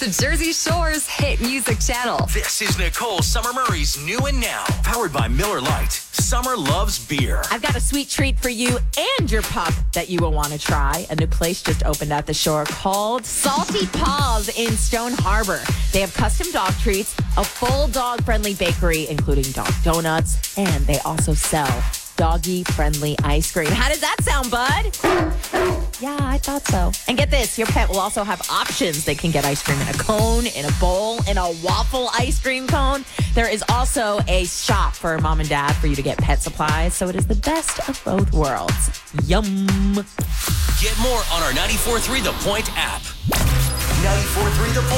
It's the Jersey Shore's hit music channel. This is Nicole Summer Murray's New and Now, powered by Miller Lite. Summer loves beer. I've got a sweet treat for you and your pup that you will want to try. A new place just opened at the shore called Salty Paws in Stone Harbor. They have custom dog treats, a full dog friendly bakery, including dog donuts, and they also sell doggy friendly ice cream. How does that sound, bud? Yeah, I thought so. And get this your pet will also have options. They can get ice cream in a cone, in a bowl, in a waffle ice cream cone. There is also a shop for mom and dad for you to get pet supplies. So it is the best of both worlds. Yum. Get more on our 94.3 The Point app. 94.3 The Point.